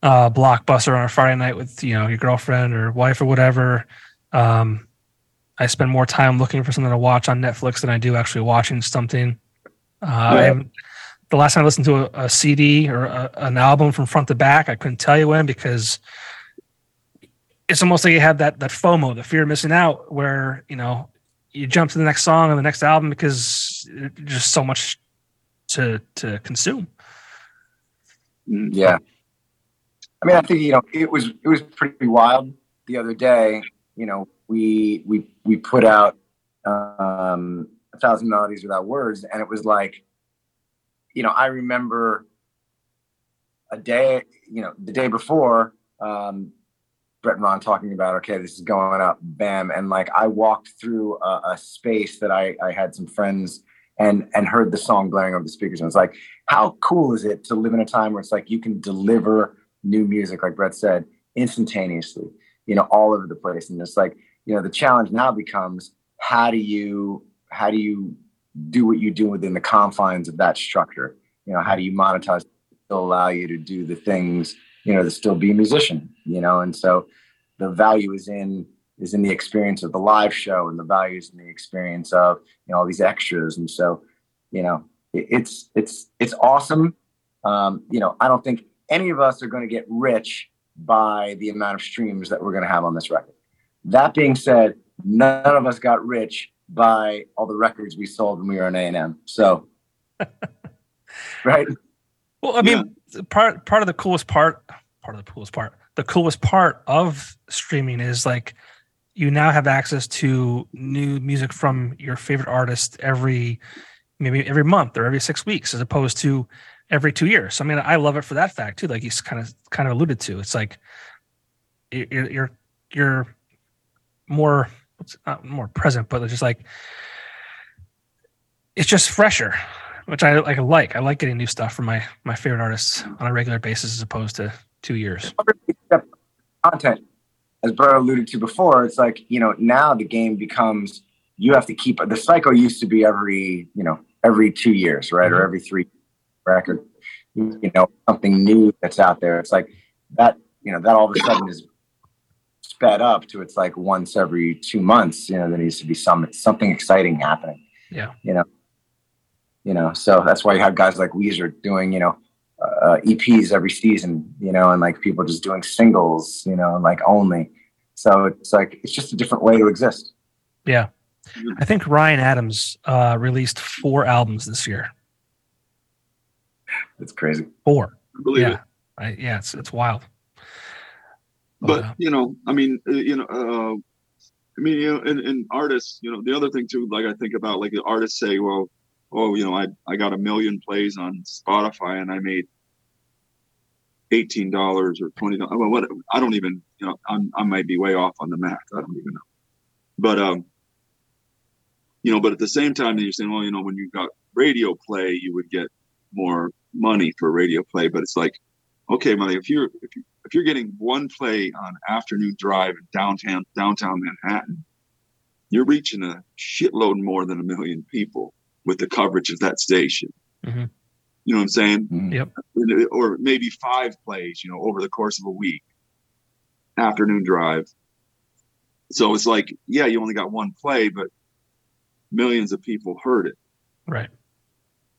uh blockbuster on a friday night with you know your girlfriend or wife or whatever. Um I spend more time looking for something to watch on Netflix than I do actually watching something. Uh, the last time I listened to a, a CD or a, an album from front to back, I couldn't tell you when because it's almost like you have that that FOMO, the fear of missing out, where you know you jump to the next song and the next album because there's just so much to to consume. Yeah, I mean, I think you know it was it was pretty wild the other day. You know, we we we put out um, a thousand melodies without words, and it was like, you know, I remember a day, you know, the day before, um, Bret and Ron talking about, okay, this is going up, bam, and like I walked through a, a space that I I had some friends and and heard the song blaring over the speakers, and it's like, how cool is it to live in a time where it's like you can deliver new music, like Bret said, instantaneously, you know, all over the place, and it's like you know the challenge now becomes how do you how do you do what you do within the confines of that structure? You know how do you monetize still allow you to do the things you know to still be a musician you know and so the value is in is in the experience of the live show and the value is in the experience of you know all these extras and so you know it, it's it's it's awesome um, you know i don't think any of us are going to get rich by the amount of streams that we're going to have on this record that being said, none of us got rich by all the records we sold when we were in A and M. So, right? Well, I mean, yeah. part part of the coolest part, part of the coolest part, the coolest part of streaming is like you now have access to new music from your favorite artist every maybe every month or every six weeks, as opposed to every two years. So, I mean, I love it for that fact too. Like you kind of kind of alluded to, it's like you're you're, you're more not uh, more present, but it's just like it's just fresher, which I like. I like. I like getting new stuff from my my favorite artists on a regular basis as opposed to two years. Content, as Bret alluded to before, it's like you know now the game becomes you have to keep the cycle used to be every you know every two years, right, mm-hmm. or every three record. You know something new that's out there. It's like that. You know that all of a sudden is sped up to it's like once every two months. You know, there needs to be some something exciting happening. Yeah. You know. You know, so that's why you have guys like Weezer doing, you know, uh, EPs every season, you know, and like people just doing singles, you know, like only. So it's like it's just a different way to exist. Yeah. I think Ryan Adams uh, released four albums this year. That's crazy. Four. yeah. I, yeah, it's it's wild but oh, you know i mean uh, you know uh, i mean you know and, and artists you know the other thing too like i think about like the artists say well oh you know i i got a million plays on spotify and i made $18 or $20 well, what i don't even you know I'm, i might be way off on the math. I don't even know. But um you know but at the same time you're saying well you know when you got radio play you would get more money for radio play. But it's like okay money if you're if you if you're getting one play on afternoon drive in downtown downtown Manhattan, you're reaching a shitload more than a million people with the coverage of that station. Mm-hmm. You know what I'm saying? Mm-hmm. Yep. Or maybe five plays, you know, over the course of a week. Afternoon drive. So it's like, yeah, you only got one play, but millions of people heard it. Right.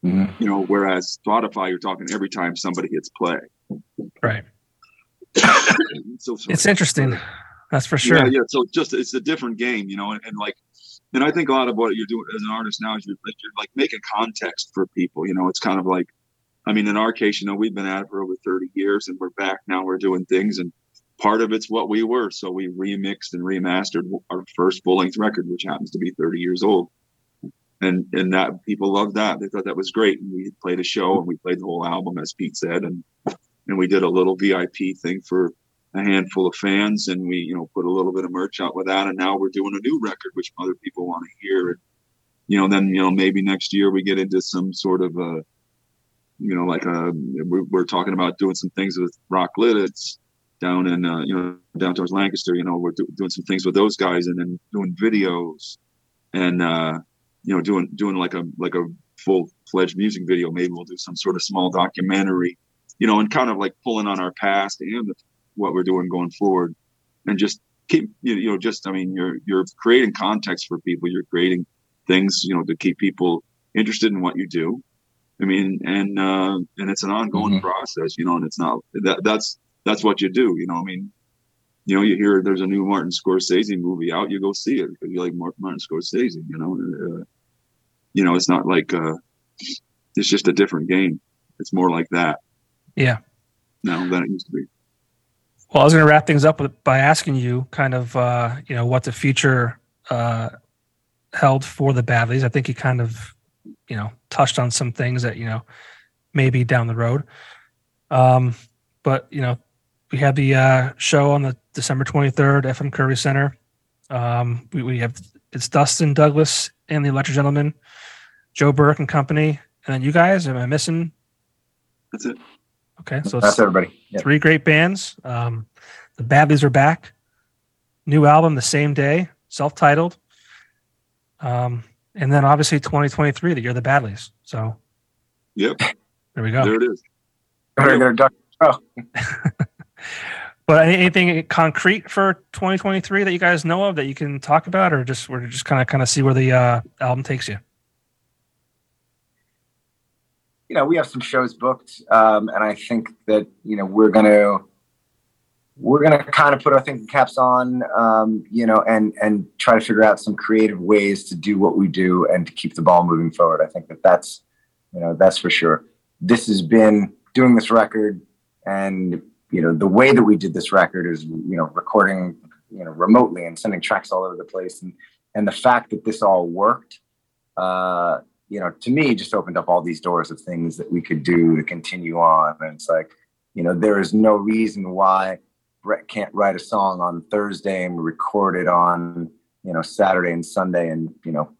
Mm-hmm. You know, whereas Spotify, you're talking every time somebody hits play. Right so it's interesting. That's for sure. Yeah, yeah. So just it's a different game, you know, and, and like and I think a lot of what you're doing as an artist now is you're, you're like making context for people. You know, it's kind of like, I mean, in our case, you know, we've been at it for over 30 years, and we're back now. We're doing things, and part of it's what we were. So we remixed and remastered our first full length record, which happens to be 30 years old. And and that people loved that. They thought that was great. And we played a show and we played the whole album, as Pete said, and and we did a little VIP thing for a handful of fans, and we you know put a little bit of merch out with that. And now we're doing a new record, which other people want to hear. And you know, then you know maybe next year we get into some sort of a you know like a we're, talking about doing some things with Rock Lititz down in uh, you know down towards Lancaster. You know, we're do, doing some things with those guys, and then doing videos, and uh, you know, doing doing like a like a full fledged music video. Maybe we'll do some sort of small documentary, you know, and kind of like pulling on our past and the, what we're doing going forward, and just keep you know just I mean you're you're creating context for people. You're creating things you know to keep people interested in what you do. I mean, and uh, and it's an ongoing mm-hmm. process, you know, and it's not that that's that's what you do. You know, I mean, you know, you hear there's a new Martin Scorsese movie out, you go see it because you like Martin Scorsese. You know, uh, you know, it's not like uh, it's just a different game. It's more like that. Yeah. Now than it used to be. Well, I was going to wrap things up with, by asking you kind of, uh, you know, what the future uh, held for the Badlees. I think you kind of, you know, touched on some things that, you know, maybe down the road. Um, but, you know, we have the uh, show on the December 23rd, FM Kirby Center. Um, we, we have it's Dustin Douglas and the Electric Gentleman, Joe Burke and company, and then you guys. Am I missing? That's it. Okay, so that's everybody. Yep. Three great bands. Um, the Badlees are back. New album the same day, self-titled. Um, and then obviously 2023, the year of the Badlees. So, yep, there we go. There it is. Oh. but anything concrete for 2023 that you guys know of that you can talk about, or just we're just kind of kind of see where the uh, album takes you? You know, we have some shows booked, um, and I think that you know we're gonna we're gonna kind of put our thinking caps on, um, you know, and and try to figure out some creative ways to do what we do and to keep the ball moving forward. I think that that's you know that's for sure. This has been doing this record and you know the way that we did this record is you know recording you know remotely and sending tracks all over the place and and the fact that this all worked uh you know to me just opened up all these doors of things that we could do to continue on and it's like you know there is no reason why bret can't write a song on thursday and record it on you know saturday and sunday and you know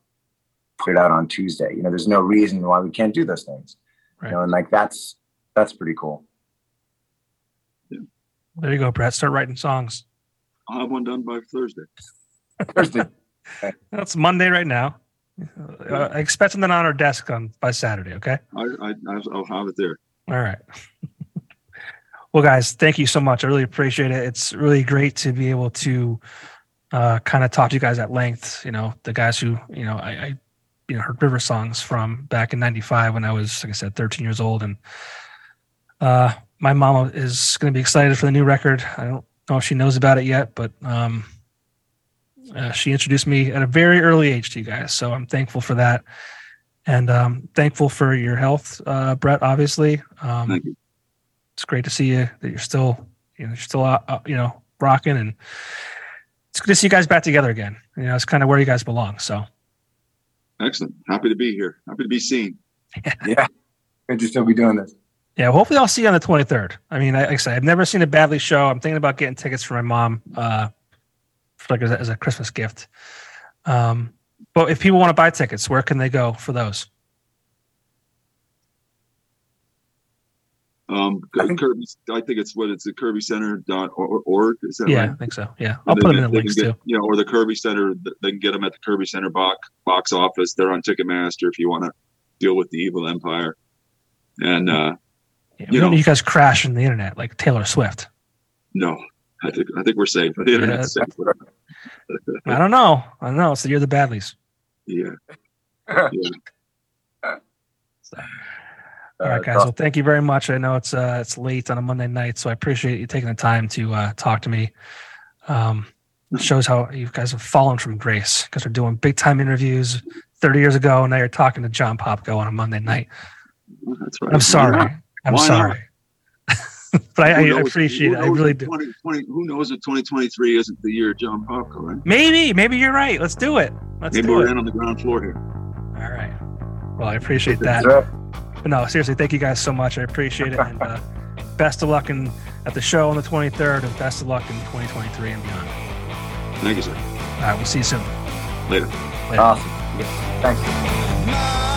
put it out on tuesday you know there's no reason why we can't do those things right. you know and like that's that's pretty cool Yeah. there you go, Bret. Start writing songs. I'll have one done by Thursday. Thursday. That's Monday right now. Uh, expect something on our desk on by Saturday. Okay. I, I I'll have it there. All right. well, guys, thank you so much. I really appreciate it. It's really great to be able to uh, kind of talk to you guys at length. You know, the guys who you know I, I you know heard river songs from back in '95 when I was, like I said, 13 years old, and uh, my mom is going to be excited for the new record. I don't know if she knows about it yet, but um, uh, she introduced me at a very early age to you guys. So I'm thankful for that. And um, thankful for your health, uh, Bret, obviously. Um, Thank you. It's great to see you that you're still, you know, you're still, uh, uh, you know, rocking and it's good to see you guys back together again. You know, it's kind of where you guys belong. So excellent. Happy to be here. Happy to be seen. yeah. Good to still be doing this. Yeah, well, hopefully I'll see you on the 23rd. I mean, like I said, I've never seen a Badlees show. I'm thinking about getting tickets for my mom, uh, for like as a, as a Christmas gift. Um, but if people want to buy tickets, where can they go for those? Um, I think, Kirby, I think it's what it's the Kirby Center dot org. Is that yeah, right? I think so. Yeah, I'll put them in the links get, too. You know, or the Kirby Center. They can get them at the Kirby Center box box office. They're on Ticketmaster if you want to deal with the evil empire. And uh, yeah, you know, you guys crashing the internet like Taylor Swift. No, I think I think we're safe. The internet's yeah, safe. I don't know. I don't know. So you're the badlees. Yeah. yeah. So. All right, guys. Well, thank you very much. I know it's uh, it's late on a Monday night, so I appreciate you taking the time to uh, talk to me. Um, It shows how you guys have fallen from grace because we're doing big time interviews 30 years ago. And now you're talking to John Popko on a Monday night. That's right. I'm sorry. I'm Why sorry. But I, I, appreciate it. I really do. 20, 20, who knows if 2023 isn't the year of John Popko, right? Maybe. Maybe you're right. Let's do it. Let's maybe do we're it. in on the ground floor here. All right. Well, I appreciate that. But no, seriously, thank you guys so much. I appreciate it. And uh, best of luck in, at the show on the 23rd and best of luck in 2023 and beyond. Thank you, sir. All right. We'll see you soon. Later. Later. Awesome. Yeah. Thanks.